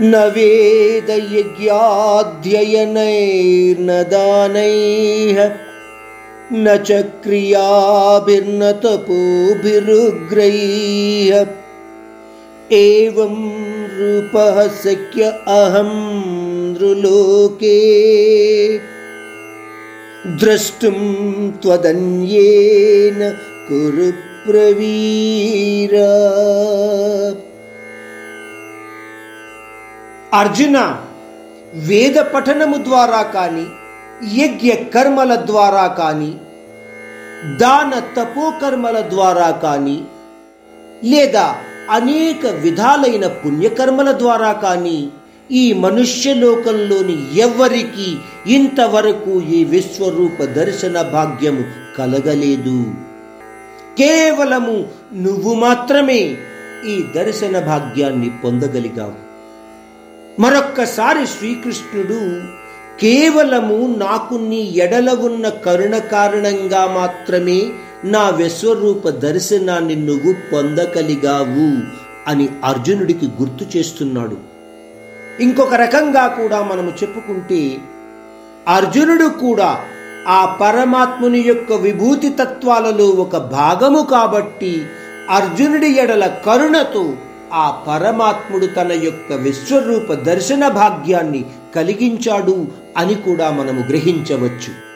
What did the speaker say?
न वेदयज्ञाध्ययनैर्न दानैः न च क्रियाभिर्न तपोभिरुग्रैः एवं रूपः शक्य अहं नृलोके द्रष्टुं त्वदन्येन कुरु प्रवीरा అర్జున వేద పఠనము ద్వారా కానీ యజ్ఞ కర్మల ద్వారా కానీ దాన తపోకర్మల ద్వారా కానీ లేదా అనేక విధాలైన పుణ్యకర్మల ద్వారా కానీ ఈ మనుష్యలోకంలోని ఎవ్వరికి ఇంతవరకు ఈ విశ్వరూప దర్శన భాగ్యము కలగలేదు. కేవలము నువ్వు మాత్రమే ఈ దర్శన భాగ్యాన్ని పొందగలిగావు. మరొక్కసారి శ్రీకృష్ణుడు కేవలము నాకు నీ ఎడల ఉన్న కరుణ కారణంగా మాత్రమే నా విశ్వరూప దర్శనాన్ని నువ్వు పొందగలిగావు అని అర్జునుడికి గుర్తు చేస్తున్నాడు. ఇంకొక రకంగా కూడా మనము చెప్పుకుంటే అర్జునుడు కూడా ఆ పరమాత్ముని యొక్క విభూతి తత్వాలలో ఒక భాగము కాబట్టి అర్జునుడి ఎడల కరుణతో ఆ పరమాత్ముడు తన యొక్క విశ్వరూప దర్శన భాగ్యాన్ని కలిగించాడు అని కూడా మనము గ్రహించవచ్చు.